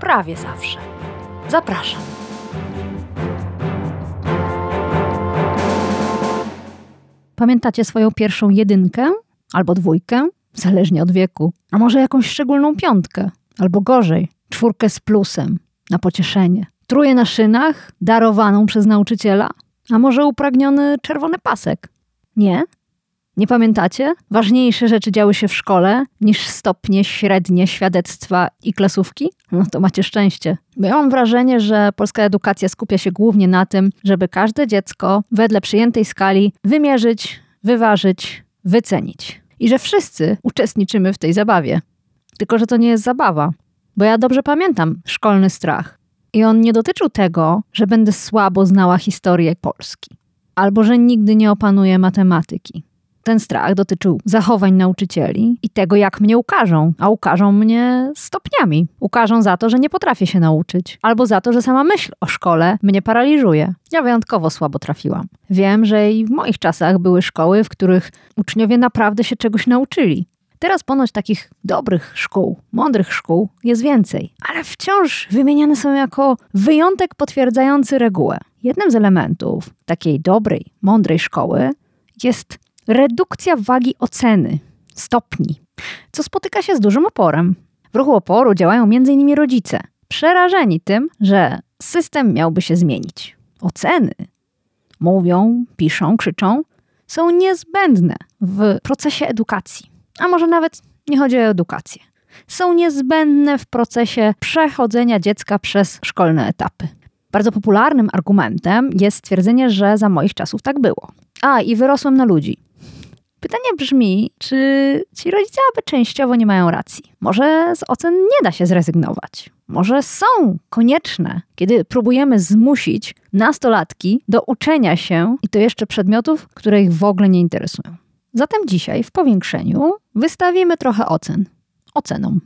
prawie zawsze. Zapraszam. Pamiętacie swoją pierwszą jedynkę albo dwójkę, zależnie od wieku, a może jakąś szczególną piątkę, albo gorzej, czwórkę z plusem, na pocieszenie, truje na szynach, darowaną przez nauczyciela, a może upragniony czerwony pasek? Nie? Nie pamiętacie? Ważniejsze rzeczy działy się w szkole niż stopnie, średnie, świadectwa i klasówki? No to macie szczęście. Bo ja mam wrażenie, że polska edukacja skupia się głównie na tym, żeby każde dziecko wedle przyjętej skali wymierzyć, wyważyć, wycenić. I że wszyscy uczestniczymy w tej zabawie. Tylko, że to nie jest zabawa. Bo ja dobrze pamiętam szkolny strach. I on nie dotyczył tego, że będę słabo znała historię Polski, albo że nigdy nie opanuję matematyki. Ten strach dotyczył zachowań nauczycieli i tego, jak mnie ukażą, a ukażą mnie stopniami. Ukażą za to, że nie potrafię się nauczyć, albo za to, że sama myśl o szkole mnie paraliżuje. Ja wyjątkowo słabo trafiłam. Wiem, że i w moich czasach były szkoły, w których uczniowie naprawdę się czegoś nauczyli. Teraz ponoć takich dobrych szkół, mądrych szkół jest więcej, ale wciąż wymieniane są jako wyjątek potwierdzający regułę. Jednym z elementów takiej dobrej, mądrej szkoły jest redukcja wagi oceny, stopni, co spotyka się z dużym oporem. W ruchu oporu działają m.in. rodzice, przerażeni tym, że system miałby się zmienić. Oceny mówią, piszą, krzyczą, są niezbędne w procesie edukacji. A może nawet nie chodzi o edukację. Są niezbędne w procesie przechodzenia dziecka przez szkolne etapy. Bardzo popularnym argumentem jest stwierdzenie, że za moich czasów tak było. A, i wyrosłem na ludzi. Pytanie brzmi, czy ci rodzice aby częściowo nie mają racji? Może z ocen nie da się zrezygnować? Może są konieczne, kiedy próbujemy zmusić nastolatki do uczenia się i to jeszcze przedmiotów, które ich w ogóle nie interesują? Zatem dzisiaj w powiększeniu wystawimy trochę ocen. Oceną.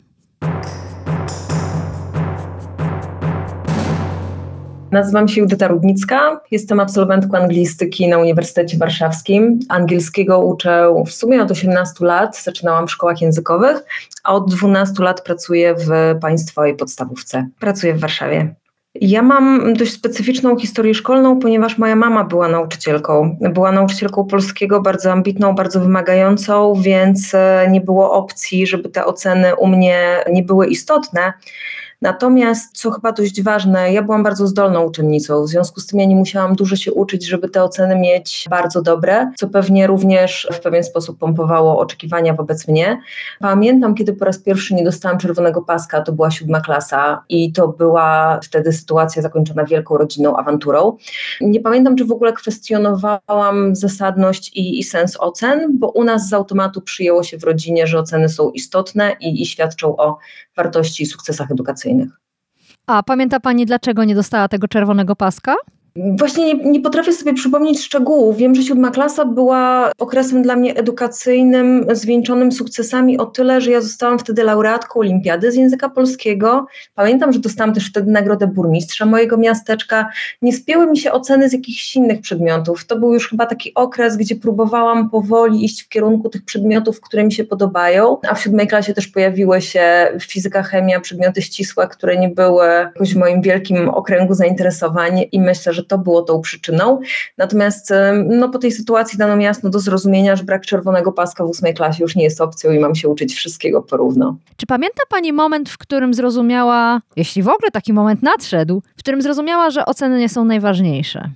Nazywam się Judyta Rudnicka, jestem absolwentką anglistyki na Uniwersytecie Warszawskim. Angielskiego uczę w sumie od 18 lat, zaczynałam w szkołach językowych, a od 12 lat pracuję w państwowej podstawówce. Pracuję w Warszawie. Ja mam dość specyficzną historię szkolną, ponieważ moja mama była nauczycielką. Była nauczycielką polskiego, bardzo ambitną, bardzo wymagającą, więc e, nie było opcji, żeby te oceny u mnie nie były istotne. Natomiast, co chyba dość ważne, ja byłam bardzo zdolną uczennicą, w związku z tym ja nie musiałam dużo się uczyć, żeby te oceny mieć bardzo dobre, co pewnie również w pewien sposób pompowało oczekiwania wobec mnie. Pamiętam, kiedy po raz pierwszy nie dostałam czerwonego paska, to była siódma klasa i to była wtedy sytuacja zakończona wielką rodzinną awanturą. Nie pamiętam, czy w ogóle kwestionowałam zasadność i, i sens ocen, bo u nas z automatu przyjęło się w rodzinie, że oceny są istotne i, i świadczą o wartości i sukcesach edukacyjnych. A pamięta Pani, dlaczego nie dostała tego czerwonego paska? Właśnie nie, nie, potrafię sobie przypomnieć szczegółów. Wiem, że siódma klasa była okresem dla mnie edukacyjnym, zwieńczonym sukcesami o tyle, że ja zostałam wtedy laureatką olimpiady z języka polskiego. Pamiętam, że dostałam też wtedy nagrodę burmistrza mojego miasteczka. Nie spięły mi się oceny z jakichś innych przedmiotów. To był już chyba taki okres, gdzie próbowałam powoli iść w kierunku tych przedmiotów, które mi się podobają. A w siódmej klasie też pojawiły się fizyka, chemia, przedmioty ścisłe, które nie były jakoś w moim wielkim okręgu zainteresowań i myślę, że że to było tą przyczyną. Natomiast no, po tej sytuacji dano mi jasno do zrozumienia, że brak czerwonego paska w ósmej klasie już nie jest opcją i mam się uczyć wszystkiego porówno. Czy pamięta Pani moment, w którym zrozumiała, jeśli w ogóle taki moment nadszedł, w którym zrozumiała, że oceny nie są najważniejsze?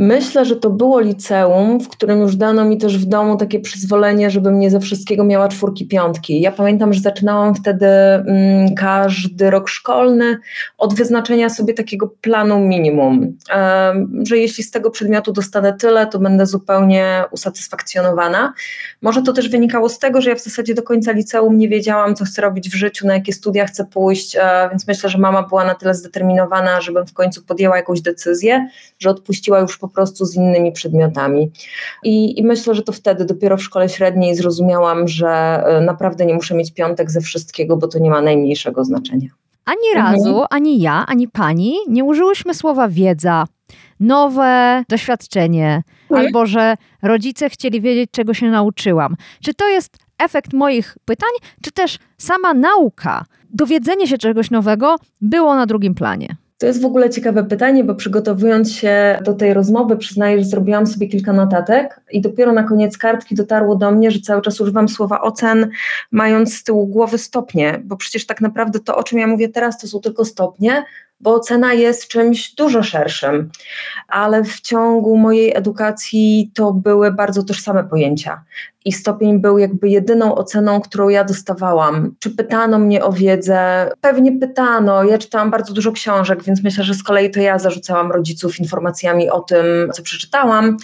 Myślę, że to było liceum, w którym już dano mi też w domu takie przyzwolenie, żebym nie ze wszystkiego miała czwórki, piątki. Ja pamiętam, że zaczynałam wtedy mm, każdy rok szkolny od wyznaczenia sobie takiego planu minimum, że jeśli z tego przedmiotu dostanę tyle, to będę zupełnie usatysfakcjonowana. Może to też wynikało z tego, że ja w zasadzie do końca liceum nie wiedziałam, co chcę robić w życiu, na jakie studia chcę pójść, e, więc myślę, że mama była na tyle zdeterminowana, żebym w końcu podjęła jakąś decyzję, że odpuściła już po prostu z innymi przedmiotami. I, I, myślę, że to wtedy dopiero w szkole średniej zrozumiałam, że e, naprawdę nie muszę mieć piątek ze wszystkiego, bo to nie ma najmniejszego znaczenia. Ani mhm. razu, ani ja, ani pani nie użyłyśmy słowa wiedza, nowe doświadczenie, mhm. albo że rodzice chcieli wiedzieć, czego się nauczyłam. Czy to jest efekt moich pytań, czy też sama nauka, dowiedzenie się czegoś nowego było na drugim planie? To jest w ogóle ciekawe pytanie, bo przygotowując się do tej rozmowy, przyznaję, że zrobiłam sobie kilka notatek i dopiero na koniec kartki dotarło do mnie, że cały czas używam słowa ocen, mając z tyłu głowy stopnie, bo przecież tak naprawdę to, o czym ja mówię teraz, to są tylko stopnie, bo ocena jest czymś dużo szerszym, ale w ciągu mojej edukacji to były bardzo tożsame pojęcia. I stopień był jakby jedyną oceną, którą ja dostawałam. Czy pytano mnie o wiedzę? Pewnie pytano. Ja czytałam bardzo dużo książek, więc myślę, że z kolei to ja zarzucałam rodziców informacjami o tym, co przeczytałam.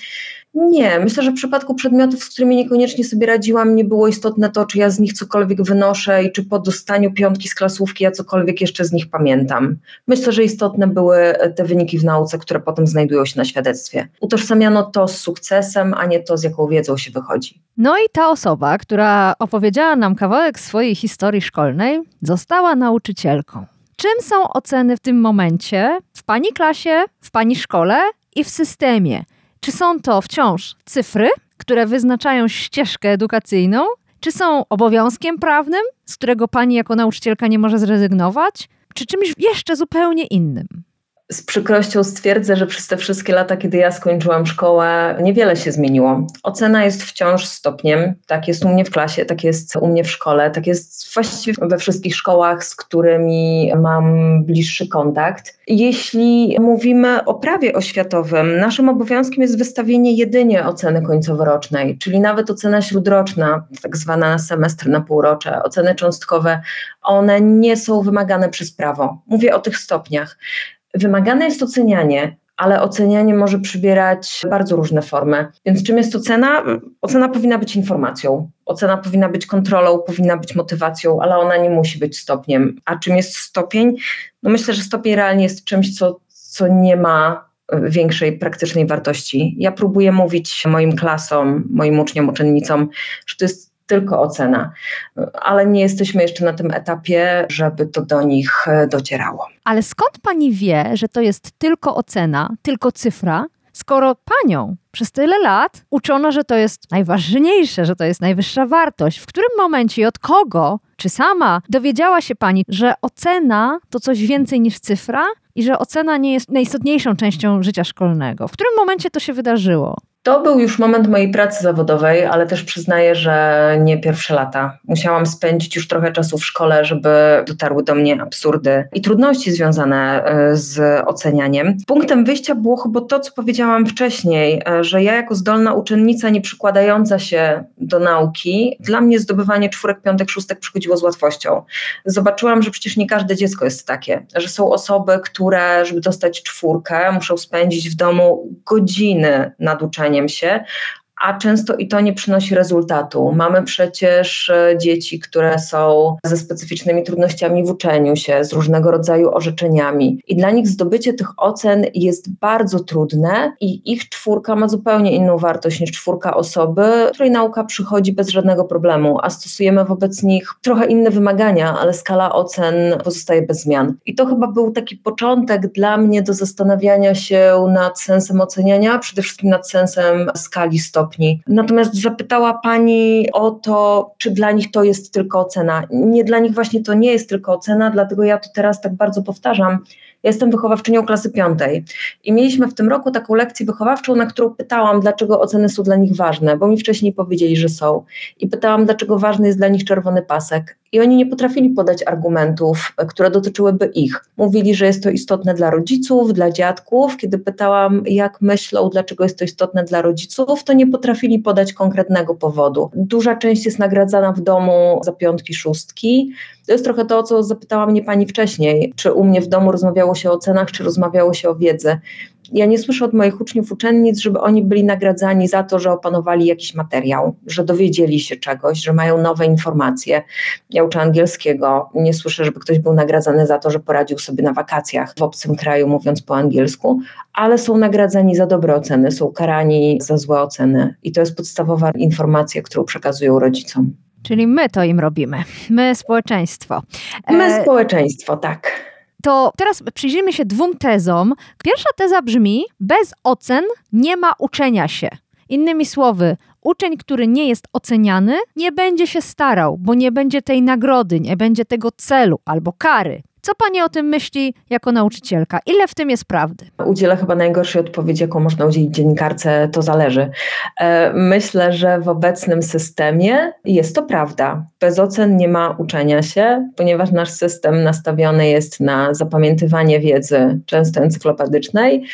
Nie, myślę, że w przypadku przedmiotów, z którymi niekoniecznie sobie radziłam, nie było istotne to, czy ja z nich cokolwiek wynoszę i czy po dostaniu piątki z klasówki ja cokolwiek jeszcze z nich pamiętam. Myślę, że istotne były te wyniki w nauce, które potem znajdują się na świadectwie. Utożsamiano to z sukcesem, a nie to, z jaką wiedzą się wychodzi. No i ta osoba, która opowiedziała nam kawałek swojej historii szkolnej, została nauczycielką. Czym są oceny w tym momencie w pani klasie, w pani szkole i w systemie? Czy są to wciąż cyfry, które wyznaczają ścieżkę edukacyjną, czy są obowiązkiem prawnym, z którego pani jako nauczycielka nie może zrezygnować, czy czymś jeszcze zupełnie innym? Z przykrością stwierdzę, że przez te wszystkie lata, kiedy ja skończyłam szkołę, niewiele się zmieniło. Ocena jest wciąż stopniem. Tak jest u mnie w klasie, tak jest u mnie w szkole, tak jest właściwie we wszystkich szkołach, z którymi mam bliższy kontakt. Jeśli mówimy o prawie oświatowym, naszym obowiązkiem jest wystawienie jedynie oceny końcoworocznej, czyli nawet ocena śródroczna, tak zwana na semestr, na półrocze, oceny cząstkowe, one nie są wymagane przez prawo. Mówię o tych stopniach. Wymagane jest ocenianie, ale ocenianie może przybierać bardzo różne formy. Więc czym jest ocena? Ocena powinna być informacją, ocena powinna być kontrolą, powinna być motywacją, ale ona nie musi być stopniem. A czym jest stopień? No myślę, że stopień realnie jest czymś, co, co nie ma większej praktycznej wartości. Ja próbuję mówić moim klasom, moim uczniom, uczennicom, że to jest tylko ocena, ale nie jesteśmy jeszcze na tym etapie, żeby to do nich e, docierało. Ale skąd pani wie, że to jest tylko ocena, tylko cyfra, skoro panią przez tyle lat uczono, że to jest najważniejsze, że to jest najwyższa wartość? W którym momencie i od kogo, czy sama dowiedziała się pani, że ocena to coś więcej niż cyfra i że ocena nie jest najistotniejszą częścią życia szkolnego? W którym momencie to się wydarzyło? To był już moment mojej pracy zawodowej, ale też przyznaję, że nie pierwsze lata. Musiałam spędzić już trochę czasu w szkole, żeby dotarły do mnie absurdy i trudności związane e, z ocenianiem. Punktem wyjścia było chyba to, co powiedziałam wcześniej, e, że ja jako zdolna uczennica, nie przykładająca się do nauki, dla mnie zdobywanie czwórek, piątek, szóstek przychodziło z łatwością. Zobaczyłam, że przecież nie każde dziecko jest takie, że są osoby, które, żeby dostać czwórkę, muszą spędzić w domu godziny nad uczeniem się, a często i to nie przynosi rezultatu. Mamy przecież e, dzieci, które są ze specyficznymi trudnościami w uczeniu się, z różnego rodzaju orzeczeniami, i dla nich zdobycie tych ocen jest bardzo trudne, i ich czwórka ma zupełnie inną wartość niż czwórka osoby, której nauka przychodzi bez żadnego problemu, a stosujemy wobec nich trochę inne wymagania, ale skala ocen pozostaje bez zmian. I to chyba był taki początek dla mnie do zastanawiania się nad sensem oceniania, przede wszystkim nad sensem skali stopni stopni. Natomiast zapytała Pani o to, czy dla nich to jest tylko ocena. Nie dla nich właśnie to nie jest tylko ocena, dlatego ja to teraz tak bardzo powtarzam. Ja jestem wychowawczynią klasy piątej i mieliśmy w tym roku taką lekcję wychowawczą, na którą pytałam, dlaczego oceny są dla nich ważne, bo mi wcześniej powiedzieli, że są. I pytałam, dlaczego ważny jest dla nich czerwony pasek. I oni nie potrafili podać argumentów, które dotyczyłyby ich. Mówili, że jest to istotne dla rodziców, dla dziadków. Kiedy pytałam, jak myślą, dlaczego jest to istotne dla rodziców, to nie potrafili podać konkretnego powodu. Duża część jest nagradzana w domu za piątki, szóstki. To jest trochę to, o co zapytała mnie pani wcześniej, czy u mnie w domu rozmawiało się o cenach, czy rozmawiało się o wiedzy. Ja nie słyszę od moich uczniów, uczennic, żeby oni byli nagradzani za to, że opanowali jakiś materiał, że dowiedzieli się czegoś, że mają nowe informacje. Ja uczę angielskiego, nie słyszę, żeby ktoś był nagradzany za to, że poradził sobie na wakacjach w obcym kraju, mówiąc po angielsku, ale są nagradzani za dobre oceny, są karani za złe oceny i to jest podstawowa informacja, którą przekazują rodzicom. Czyli my to im robimy. My, społeczeństwo. My, e, społeczeństwo, tak. To teraz przyjrzyjmy się dwóm tezom. Pierwsza teza brzmi: bez ocen nie ma uczenia się. Innymi słowy, uczeń, który nie jest oceniany, nie będzie się starał, bo nie będzie tej nagrody, nie będzie tego celu albo kary. Co pani o tym myśli jako nauczycielka? Ile w tym jest prawdy? Udzielę chyba najgorszej odpowiedzi, jaką można udzielić dziennikarce, to zależy. E, myślę, że w obecnym systemie jest to prawda. Bez ocen nie ma uczenia się, ponieważ nasz system nastawiony jest na zapamiętywanie wiedzy, często encyklopedycznej,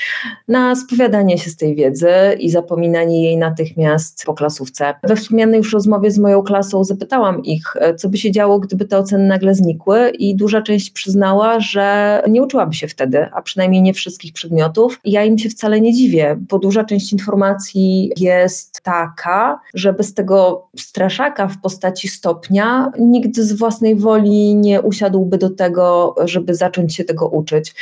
na spowiadanie się z tej wiedzy i zapominanie jej natychmiast po klasówce. We wspomnianej już rozmowie z moją klasą zapytałam ich, e, co by się działo, gdyby te oceny nagle znikły i duża część przyznała, przyznała, że nie uczyłaby się wtedy, a przynajmniej nie wszystkich przedmiotów. Ja im się wcale nie dziwię, bo duża część informacji jest taka, że bez tego straszaka w postaci stopnia nikt z własnej woli nie usiadłby do tego, żeby zacząć się tego uczyć.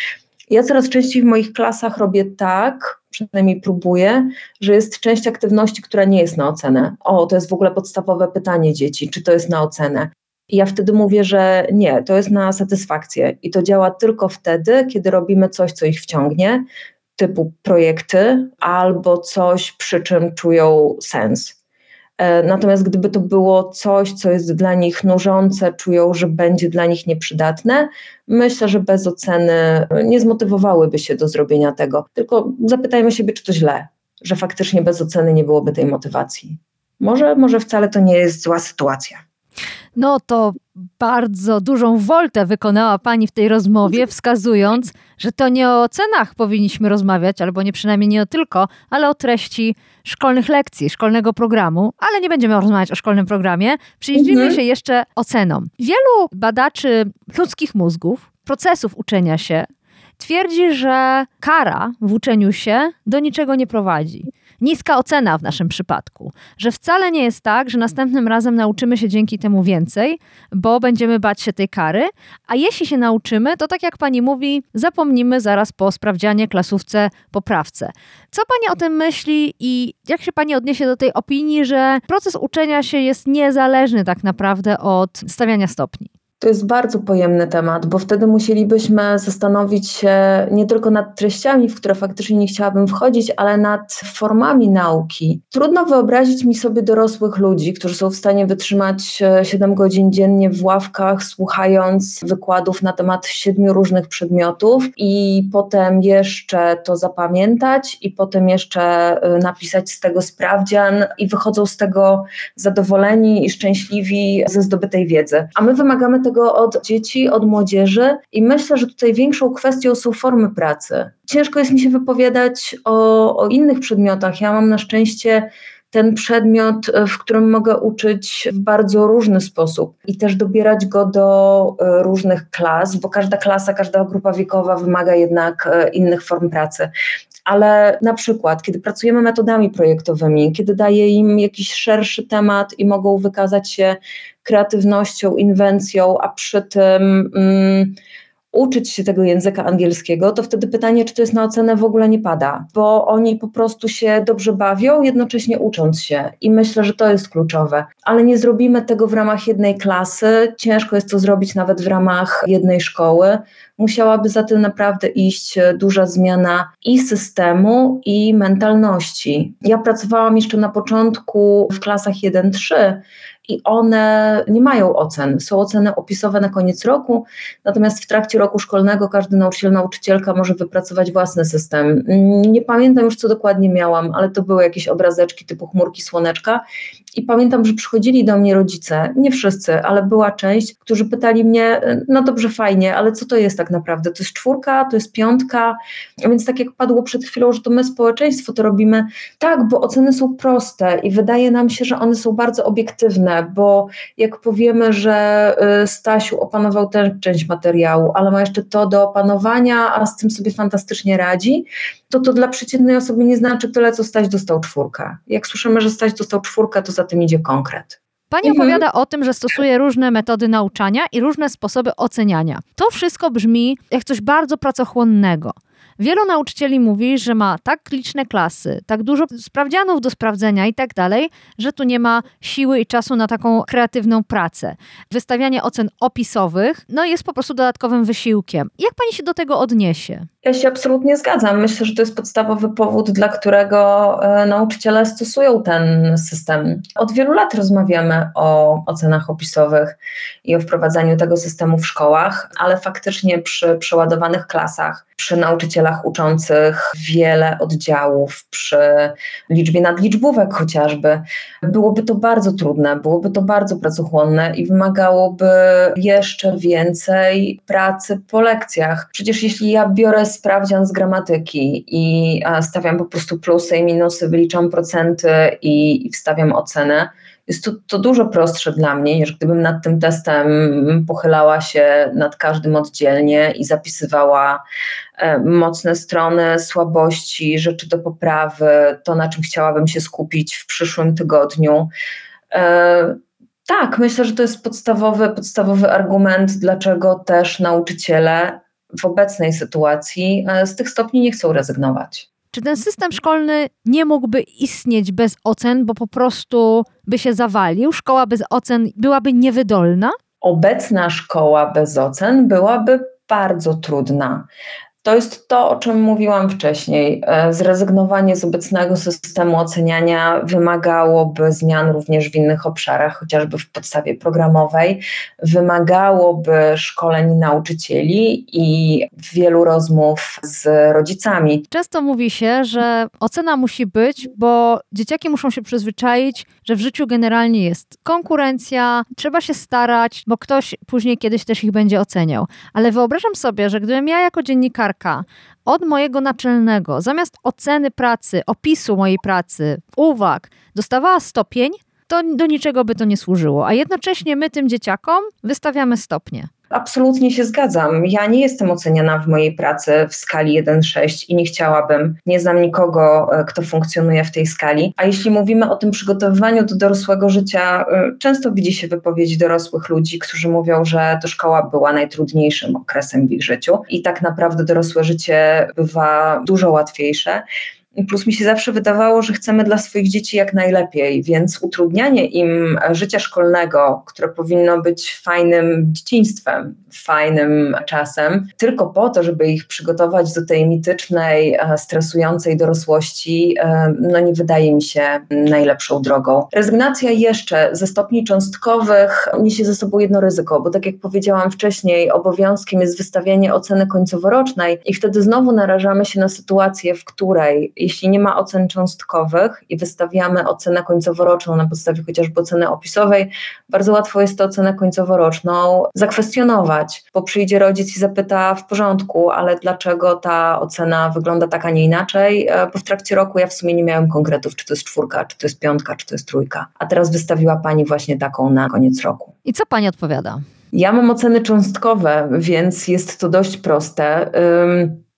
Ja coraz częściej w moich klasach robię tak, przynajmniej próbuję, że jest część aktywności, która nie jest na ocenę. O, to jest w ogóle podstawowe pytanie dzieci, czy to jest na ocenę. I ja wtedy mówię, że nie, to jest na satysfakcję i to działa tylko wtedy, kiedy robimy coś, co ich wciągnie, typu projekty albo coś, przy czym czują sens. E, natomiast gdyby to było coś, co jest dla nich nużące, czują, że będzie dla nich nieprzydatne, myślę, że bez oceny nie zmotywowałyby się do zrobienia tego. Tylko zapytajmy siebie, czy to źle, że faktycznie bez oceny nie byłoby tej motywacji. Może, może wcale to nie jest zła sytuacja. No to bardzo dużą woltę wykonała Pani w tej rozmowie, wskazując, że to nie o cenach powinniśmy rozmawiać, albo nie przynajmniej nie o tylko, ale o treści szkolnych lekcji, szkolnego programu, ale nie będziemy rozmawiać o szkolnym programie. Przyjrzyjmy mhm. się jeszcze ocenom. Wielu badaczy ludzkich mózgów, procesów uczenia się, twierdzi, że kara w uczeniu się do niczego nie prowadzi niska ocena w naszym przypadku, że wcale nie jest tak, że następnym razem nauczymy się dzięki temu więcej, bo będziemy bać się tej kary, a jeśli się nauczymy, to tak jak pani mówi, zapomnimy zaraz po sprawdzianie, klasówce, poprawce. Co pani o tym myśli i jak się pani odniesie do tej opinii, że proces uczenia się jest niezależny tak naprawdę od stawiania stopni? To jest bardzo pojemny temat, bo wtedy musielibyśmy zastanowić się nie tylko nad treściami, w które faktycznie nie chciałabym wchodzić, ale nad formami nauki. Trudno wyobrazić mi sobie dorosłych ludzi, którzy są w stanie wytrzymać 7 godzin dziennie w ławkach, słuchając wykładów na temat siedmiu różnych przedmiotów i potem jeszcze to zapamiętać i potem jeszcze y, napisać z tego sprawdzian i wychodzą z tego zadowoleni i szczęśliwi ze zdobytej wiedzy. A my wymagamy tego od dzieci, od młodzieży i myślę, że tutaj większą kwestią są formy pracy. Ciężko jest mi się wypowiadać o, o innych przedmiotach. Ja mam na szczęście ten przedmiot, w którym mogę uczyć w bardzo różny sposób i też dobierać go do e, różnych klas, bo każda klasa, każda grupa wiekowa wymaga jednak e, innych form pracy. Ale na przykład, kiedy pracujemy metodami projektowymi, kiedy daję im jakiś szerszy temat i mogą wykazać się kreatywnością, inwencją, a przy tym. Mm, uczyć się tego języka angielskiego, to wtedy pytanie, czy to jest na ocenę w ogóle nie pada, bo oni po prostu się dobrze bawią, jednocześnie ucząc się i myślę, że to jest kluczowe. Ale nie zrobimy tego w ramach jednej klasy, ciężko jest to zrobić nawet w ramach jednej szkoły. Musiałaby za tym naprawdę iść duża zmiana i systemu, i mentalności. Ja pracowałam jeszcze na początku w klasach 1-3 i one nie mają ocen. Są oceny opisowe na koniec roku, natomiast w trakcie roku szkolnego każdy nauczyciel, nauczycielka może wypracować własny system. Nie pamiętam już, co dokładnie miałam, ale to były jakieś obrazeczki typu chmurki, słoneczka i pamiętam, że przychodzili do mnie rodzice, nie wszyscy, ale była część, którzy pytali mnie, no dobrze, fajnie, ale co to jest tak naprawdę? To jest czwórka, to jest piątka, więc tak jak padło przed chwilą, że to my społeczeństwo to robimy, tak, bo oceny są proste i wydaje nam się, że one są bardzo obiektywne, bo jak powiemy, że y, Stasiu opanował tę część materiału, ale ma jeszcze to do opanowania, a z tym sobie fantastycznie radzi, to to dla przeciętnej osoby nie znaczy tyle, co Staś dostał czwórkę. Jak słyszymy, że Staś dostał czwórkę, to za tym idzie konkret. Pani mhm. opowiada o tym, że stosuje różne metody nauczania i różne sposoby oceniania. To wszystko brzmi jak coś bardzo pracochłonnego. Wielu nauczycieli mówi, że ma tak liczne klasy, tak dużo sprawdzianów do sprawdzenia i tak dalej, że tu nie ma siły i czasu na taką kreatywną pracę. Wystawianie ocen opisowych no jest po prostu dodatkowym wysiłkiem. Jak pani się do tego odniesie? Ja się absolutnie zgadzam. Myślę, że to jest podstawowy powód, dla którego e, nauczyciele stosują ten system. Od wielu lat rozmawiamy o ocenach opisowych i o wprowadzaniu tego systemu w szkołach, ale faktycznie przy przeładowanych klasach, przy nauczycielach uczących wiele oddziałów, przy liczbie nadliczbówek chociażby, byłoby to bardzo trudne, byłoby to bardzo pracochłonne i wymagałoby jeszcze więcej pracy po lekcjach. Przecież jeśli ja biorę sprawdzian z gramatyki i stawiam po prostu plusy i minusy, wyliczam procenty i wstawiam ocenę, jest to, to dużo prostsze dla mnie, niż gdybym nad tym testem pochylała się nad każdym oddzielnie i zapisywała e, mocne strony, słabości, rzeczy do poprawy, to na czym chciałabym się skupić w przyszłym tygodniu. E, tak, myślę, że to jest podstawowy, podstawowy argument, dlaczego też nauczyciele w obecnej sytuacji e, z tych stopni nie chcą rezygnować. Czy ten system szkolny nie mógłby istnieć bez ocen, bo po prostu by się zawalił? Szkoła bez ocen byłaby niewydolna? Obecna szkoła bez ocen byłaby bardzo trudna. To jest to, o czym mówiłam wcześniej. E, zrezygnowanie z obecnego systemu oceniania wymagałoby zmian również w innych obszarach, chociażby w podstawie programowej, wymagałoby szkoleń nauczycieli i wielu rozmów z rodzicami. Często mówi się, że ocena musi być, bo dzieciaki muszą się przyzwyczaić, że w życiu generalnie jest konkurencja, trzeba się starać, bo ktoś później kiedyś też ich będzie oceniał. Ale wyobrażam sobie, że gdybym ja jako dziennikarka od mojego naczelnego, zamiast oceny pracy, opisu mojej pracy, uwag, dostawała stopień, to do niczego by to nie służyło. A jednocześnie my tym dzieciakom wystawiamy stopnie. Absolutnie się zgadzam. Ja nie jestem oceniana w mojej pracy w skali 1-6 i nie chciałabym, nie znam nikogo, e, kto funkcjonuje w tej skali. A jeśli mówimy o tym przygotowywaniu do dorosłego życia, e, często widzi się wypowiedzi dorosłych ludzi, którzy mówią, że to szkoła była najtrudniejszym okresem w ich życiu i tak naprawdę dorosłe życie bywa dużo łatwiejsze. Plus mi się zawsze wydawało, że chcemy dla swoich dzieci jak najlepiej, więc utrudnianie im życia szkolnego, które powinno być fajnym dzieciństwem, fajnym czasem, tylko po to, żeby ich przygotować do tej mitycznej, e, stresującej dorosłości, e, no nie wydaje mi się najlepszą drogą. Rezygnacja jeszcze ze stopni cząstkowych niesie ze sobą jedno ryzyko, bo tak jak powiedziałam wcześniej, obowiązkiem jest wystawianie oceny końcoworocznej i wtedy znowu narażamy się na sytuację, w której jeśli nie ma ocen cząstkowych i wystawiamy ocenę końcoworoczną na podstawie chociażby oceny opisowej, bardzo łatwo jest tę ocenę końcoworoczną zakwestionować, bo przyjdzie rodzic i zapyta w porządku, ale dlaczego ta ocena wygląda tak, a nie inaczej, e, bo w trakcie roku ja w sumie nie miałem konkretów, czy to jest czwórka, czy to jest piątka, czy to jest trójka, a teraz wystawiła Pani właśnie taką na koniec roku. I co Pani odpowiada? Ja mam oceny cząstkowe, więc jest to dość proste.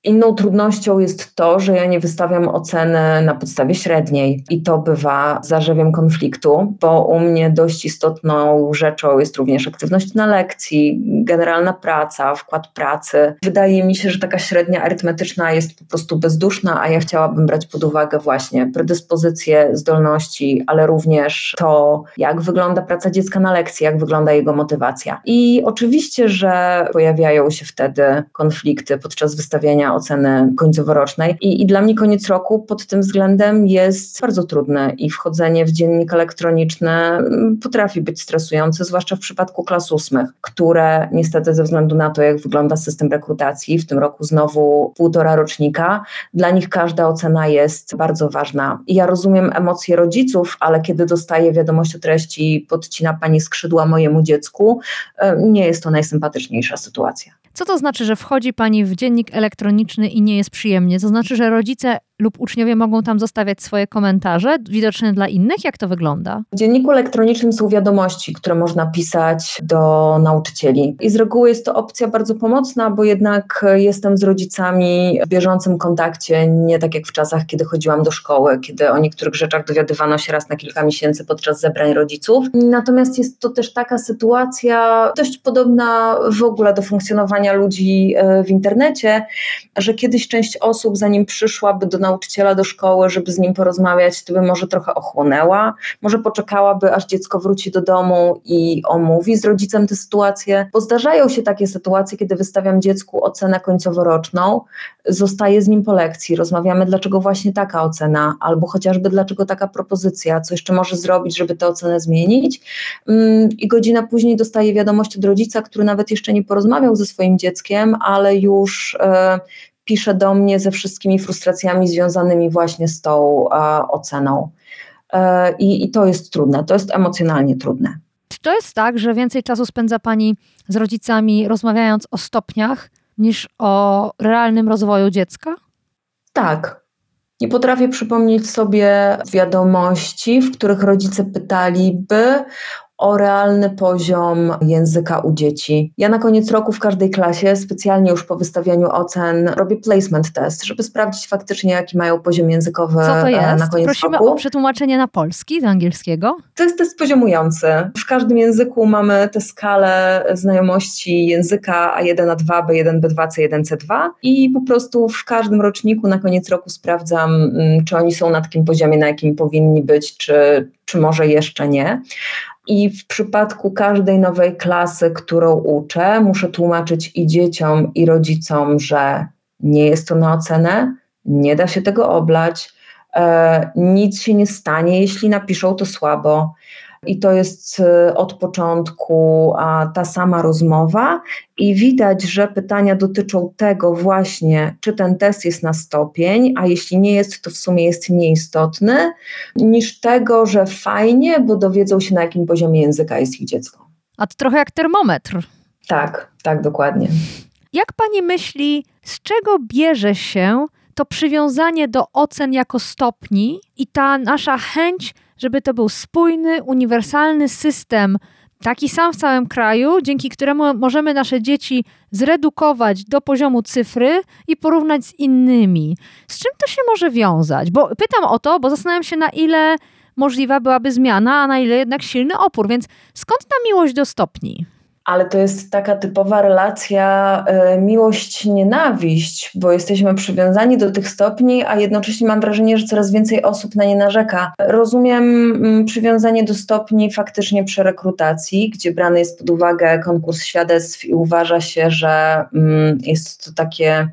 Inną trudnością jest to, że ja nie wystawiam oceny na podstawie średniej i to bywa zarzewiem konfliktu, bo u mnie dość istotną rzeczą jest również aktywność na lekcji, generalna praca, wkład pracy. Wydaje mi się, że taka średnia arytmetyczna jest po prostu bezduszna, a ja chciałabym brać pod uwagę właśnie predyspozycje, zdolności, ale również to, jak wygląda praca dziecka na lekcji, jak wygląda jego motywacja. I oczywiście, że pojawiają się wtedy konflikty podczas wystawiania oceny końcoworocznej. I, I dla mnie koniec roku pod tym względem jest bardzo trudny i wchodzenie w dziennik elektroniczny mm, potrafi być stresujące, zwłaszcza w przypadku klas ósmych, które niestety ze względu na to, jak wygląda system rekrutacji, w tym roku znowu półtora rocznika, dla nich każda ocena jest bardzo ważna. Ja rozumiem emocje rodziców, ale kiedy dostaję wiadomość o treści, podcina pani skrzydła mojemu dziecku, e, nie jest to najsympatyczniejsza sytuacja. Co to znaczy, że wchodzi pani w dziennik elektroniczny i nie jest przyjemnie? To znaczy, że rodzice lub uczniowie mogą tam zostawiać swoje komentarze widoczne dla innych? Jak to wygląda? W dzienniku elektronicznym są wiadomości, które można pisać do nauczycieli. I z reguły jest to opcja bardzo pomocna, bo jednak jestem z rodzicami w bieżącym kontakcie, nie tak jak w czasach, kiedy chodziłam do szkoły, kiedy o niektórych rzeczach dowiadywano się raz na kilka miesięcy podczas zebrań rodziców. Natomiast jest to też taka sytuacja dość podobna w ogóle do funkcjonowania ludzi e, w internecie, że kiedyś część osób, zanim przyszłaby do nauczyciela do szkoły, żeby z nim porozmawiać, to by może trochę ochłonęła, może poczekałaby, aż dziecko wróci do domu i omówi z rodzicem tę sytuację, bo zdarzają się takie sytuacje, kiedy wystawiam dziecku ocenę końcoworoczną, zostaję z nim po lekcji, rozmawiamy, dlaczego właśnie taka ocena, albo chociażby dlaczego taka propozycja, co jeszcze może zrobić, żeby tę ocenę zmienić. Mm, I godzina później dostaję wiadomość od rodzica, który nawet jeszcze nie porozmawiał ze swoim dzieckiem, ale już e, pisze do mnie ze wszystkimi frustracjami związanymi właśnie z tą e, oceną. E, I, I to jest trudne, to jest emocjonalnie trudne. Czy to jest tak, że więcej czasu spędza Pani z rodzicami rozmawiając o stopniach niż o realnym rozwoju dziecka? Tak. Nie potrafię przypomnieć sobie wiadomości, w których rodzice pytaliby o realny poziom języka u dzieci. Ja na koniec roku w każdej klasie, specjalnie już po wystawianiu ocen, robię placement test, żeby sprawdzić faktycznie, jaki mają poziom językowy Co to e, jest? na koniec Prosimy roku. o przetłumaczenie na polski z angielskiego. To jest test poziomujący. W każdym języku mamy tę skalę znajomości języka A1, A2, B1, B2, C1, C2 i po prostu w każdym roczniku na koniec roku sprawdzam, mm, czy oni są na takim poziomie, na jakim powinni być, czy, czy może jeszcze nie. I w przypadku każdej nowej klasy, którą uczę, muszę tłumaczyć i dzieciom, i rodzicom, że nie jest to na ocenę, nie da się tego oblać, e, nic się nie stanie, jeśli napiszą to słabo i to jest y, od początku ta sama rozmowa i widać, że pytania dotyczą tego właśnie, czy ten test jest na stopień, a jeśli nie jest, to w sumie jest nieistotny, niż tego, że fajnie, bo dowiedzą się na jakim poziomie języka jest ich dziecko. A to trochę jak termometr. Tak, tak, dokładnie. Jak pani myśli, z czego bierze się to przywiązanie do ocen jako stopni i ta nasza chęć żeby to był spójny, uniwersalny system, taki sam w całym kraju, dzięki któremu możemy nasze dzieci zredukować do poziomu cyfry i porównać z innymi. Z czym to się może wiązać? Bo pytam o to, bo zastanawiam się, na ile możliwa byłaby zmiana, a na ile jednak silny opór. Więc skąd ta miłość do stopni? Ale to jest taka typowa relacja y, miłość-nienawiść, bo jesteśmy przywiązani do tych stopni, a jednocześnie mam wrażenie, że coraz więcej osób na nie narzeka. Rozumiem mm, przywiązanie do stopni faktycznie przy rekrutacji, gdzie brany jest pod uwagę konkurs świadectw i uważa się, że mm, jest to takie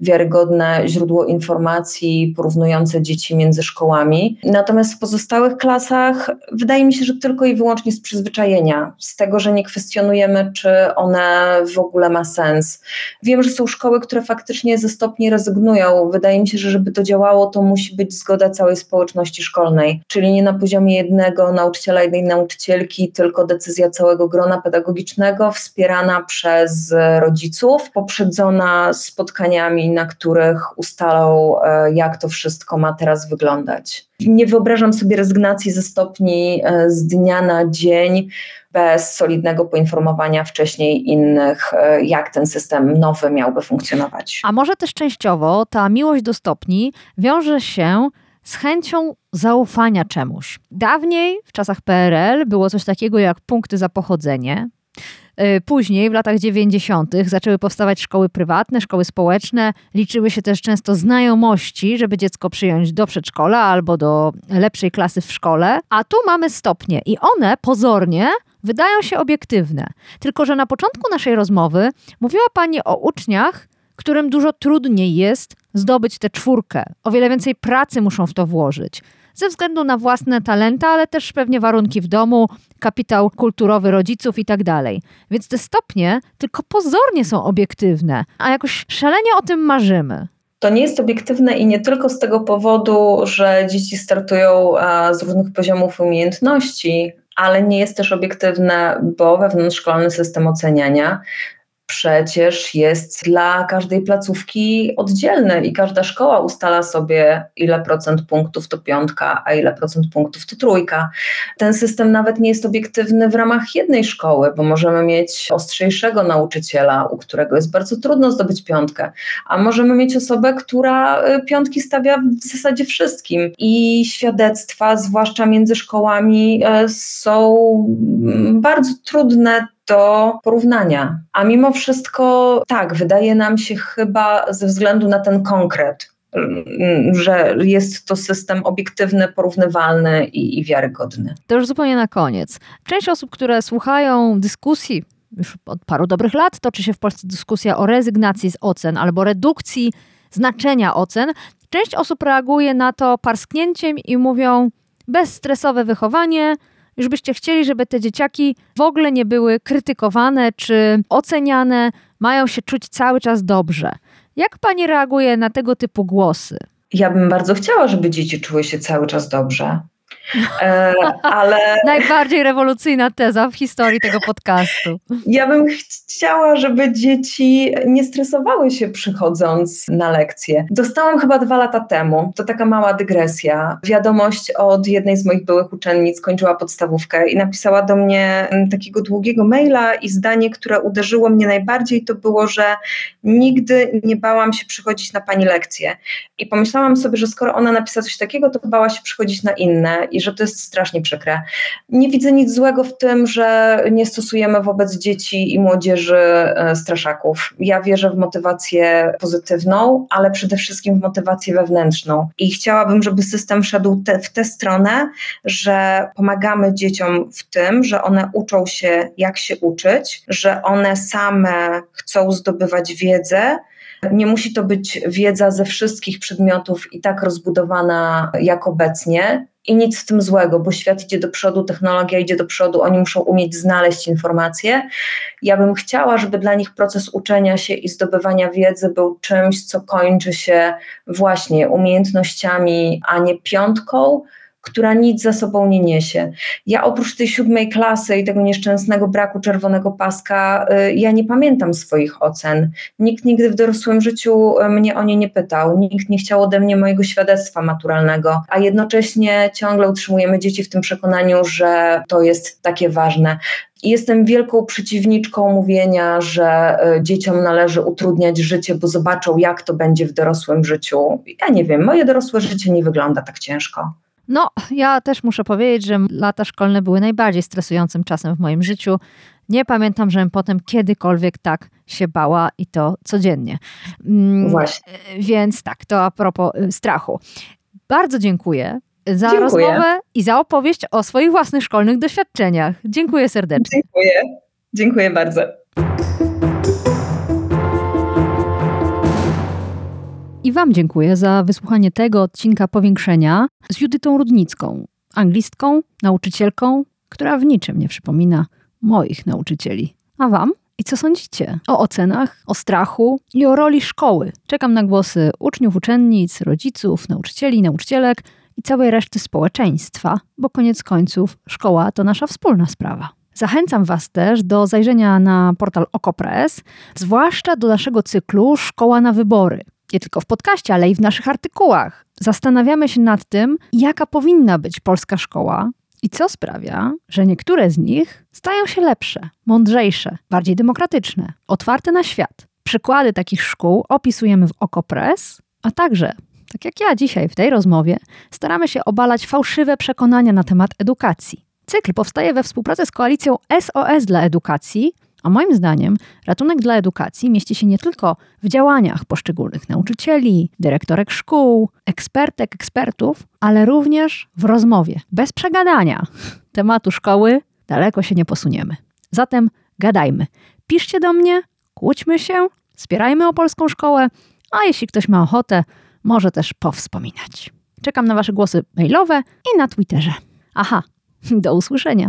wiarygodne źródło informacji porównujące dzieci między szkołami. Natomiast w pozostałych klasach wydaje mi się, że tylko i wyłącznie z przyzwyczajenia, z tego, że nie kwestionujemy, czy one w ogóle ma sens. Wiem, że są szkoły, które faktycznie ze stopni rezygnują. Wydaje mi się, że żeby to działało, to musi być zgoda całej społeczności szkolnej, czyli nie na poziomie jednego nauczyciela, jednej nauczycielki, tylko decyzja całego grona pedagogicznego, wspierana przez rodziców, poprzedzona spotkaniami na których ustalą, e, jak to wszystko ma teraz wyglądać. Nie wyobrażam sobie rezygnacji ze stopni e, z dnia na dzień bez solidnego poinformowania wcześniej innych, e, jak ten system nowy miałby funkcjonować. A może też częściowo ta miłość do stopni wiąże się z chęcią zaufania czemuś. Dawniej, w czasach PRL, było coś takiego jak punkty za pochodzenie. Y, później, w latach 90., zaczęły powstawać szkoły prywatne, szkoły społeczne. Liczyły się też często znajomości, żeby dziecko przyjąć do przedszkola albo do lepszej klasy w szkole. A tu mamy stopnie i one pozornie wydają się obiektywne. Tylko, że na początku naszej rozmowy mówiła Pani o uczniach, którym dużo trudniej jest zdobyć tę czwórkę. O wiele więcej pracy muszą w to włożyć. Ze względu na własne talenty, ale też pewnie warunki w domu, kapitał kulturowy rodziców i tak dalej. Więc te stopnie tylko pozornie są obiektywne, a jakoś szalenie o tym marzymy. To nie jest obiektywne i nie tylko z tego powodu, że dzieci startują z różnych poziomów umiejętności, ale nie jest też obiektywne, bo wewnątrzszkolny system oceniania przecież jest dla każdej placówki oddzielny i każda szkoła ustala sobie, ile procent punktów to piątka, a ile procent punktów to trójka. Ten system nawet nie jest obiektywny w ramach jednej szkoły, bo możemy mieć ostrzejszego nauczyciela, u którego jest bardzo trudno zdobyć piątkę, a możemy mieć osobę, która y, piątki stawia w zasadzie wszystkim. I świadectwa, zwłaszcza między szkołami, y, są mm, bardzo trudne do porównania. A mimo wszystko, tak, wydaje nam się chyba ze względu na ten konkret, że jest to system obiektywny, porównywalny i, i, wiarygodny. To już zupełnie na koniec. Część osób, które słuchają dyskusji już od paru dobrych lat, toczy się w Polsce dyskusja o rezygnacji z ocen albo redukcji znaczenia ocen. Część osób reaguje na to parsknięciem i mówią bezstresowe wychowanie, już byście chcieli, żeby te dzieciaki w ogóle nie były krytykowane czy oceniane, mają się czuć cały czas dobrze. Jak pani reaguje na tego typu głosy? Ja bym bardzo chciała, żeby dzieci czuły się cały czas dobrze. E, ale... Najbardziej rewolucyjna teza w historii tego podcastu. Ja bym chciała, żeby dzieci nie stresowały się przychodząc na lekcje. Dostałam chyba dwa lata temu, to taka mała dygresja, wiadomość od jednej z moich byłych uczennic, kończyła podstawówkę i napisała do mnie mm, takiego długiego maila i zdanie, które uderzyło mnie najbardziej, to było, że nigdy nie bałam się przychodzić na pani lekcje. I pomyślałam sobie, że skoro ona napisała coś takiego, to bała się przychodzić na inne i że to jest strasznie przykre. Nie widzę nic złego w tym, że nie stosujemy wobec dzieci i młodzieży e, straszaków. Ja wierzę w motywację pozytywną, ale przede wszystkim w motywację wewnętrzną. I chciałabym, żeby system szedł te, w tę stronę, że pomagamy dzieciom w tym, że one uczą się, jak się uczyć, że one same chcą zdobywać wiedzę, nie musi to być wiedza ze wszystkich przedmiotów i tak rozbudowana jak obecnie. I nic w tym złego, bo świat idzie do przodu, technologia idzie do przodu, oni muszą umieć znaleźć informacje. Ja bym chciała, żeby dla nich proces uczenia się i zdobywania wiedzy był czymś, co kończy się właśnie umiejętnościami, a nie piątką, która nic za sobą nie niesie. Ja oprócz tej siódmej klasy i tego nieszczęsnego braku czerwonego paska, y, ja nie pamiętam swoich ocen. Nikt nigdy w dorosłym życiu y, mnie o nie nie pytał, nikt nie chciał ode mnie mojego świadectwa maturalnego, a jednocześnie ciągle utrzymujemy dzieci w tym przekonaniu, że to jest takie ważne. Jestem wielką przeciwniczką mówienia, że y, dzieciom należy utrudniać życie, bo zobaczą, jak to będzie w dorosłym życiu. Ja nie wiem, moje dorosłe życie nie wygląda tak ciężko. No, ja też muszę powiedzieć, że lata szkolne były najbardziej stresującym czasem w moim życiu. Nie pamiętam, żebym potem kiedykolwiek tak się bała i to codziennie. Mm, Właśnie. Więc tak, to a propos y, strachu. Bardzo dziękuję za dziękuję. rozmowę i za opowieść o swoich własnych szkolnych doświadczeniach. Dziękuję serdecznie. Dziękuję. Dziękuję bardzo. Wam dziękuję za wysłuchanie tego odcinka powiększenia z Judytą Rudnicką, anglistką, nauczycielką, która w niczym nie przypomina moich nauczycieli. A Wam? I co sądzicie o ocenach, o strachu i o roli szkoły? Czekam na głosy uczniów, uczennic, rodziców, nauczycieli, nauczycielek i całej reszty społeczeństwa, bo koniec końców szkoła to nasza wspólna sprawa. Zachęcam Was też do zajrzenia na portal Okopres, zwłaszcza do naszego cyklu Szkoła na wybory nie tylko w podcaście, ale i w naszych artykułach. Zastanawiamy się nad tym, jaka powinna być polska szkoła i co sprawia, że niektóre z nich stają się lepsze, mądrzejsze, bardziej demokratyczne, otwarte na świat. Przykłady takich szkół opisujemy w Okopres, a także, tak jak ja dzisiaj w tej rozmowie, staramy się obalać fałszywe przekonania na temat edukacji. Cykl powstaje we współpracy z koalicją SOS dla edukacji, a moim zdaniem ratunek dla edukacji mieści się nie tylko w działaniach poszczególnych nauczycieli, dyrektorek szkół, ekspertek, ekspertów, ale również w rozmowie, bez przegadania. Tematu szkoły daleko się nie posuniemy. Zatem gadajmy. Piszcie do mnie, kłóćmy się, Wspierajmy Opolską Szkołę, a jeśli ktoś ma ochotę, może też powspominać. Czekam na Wasze głosy mailowe i na Twitterze. Aha, do usłyszenia.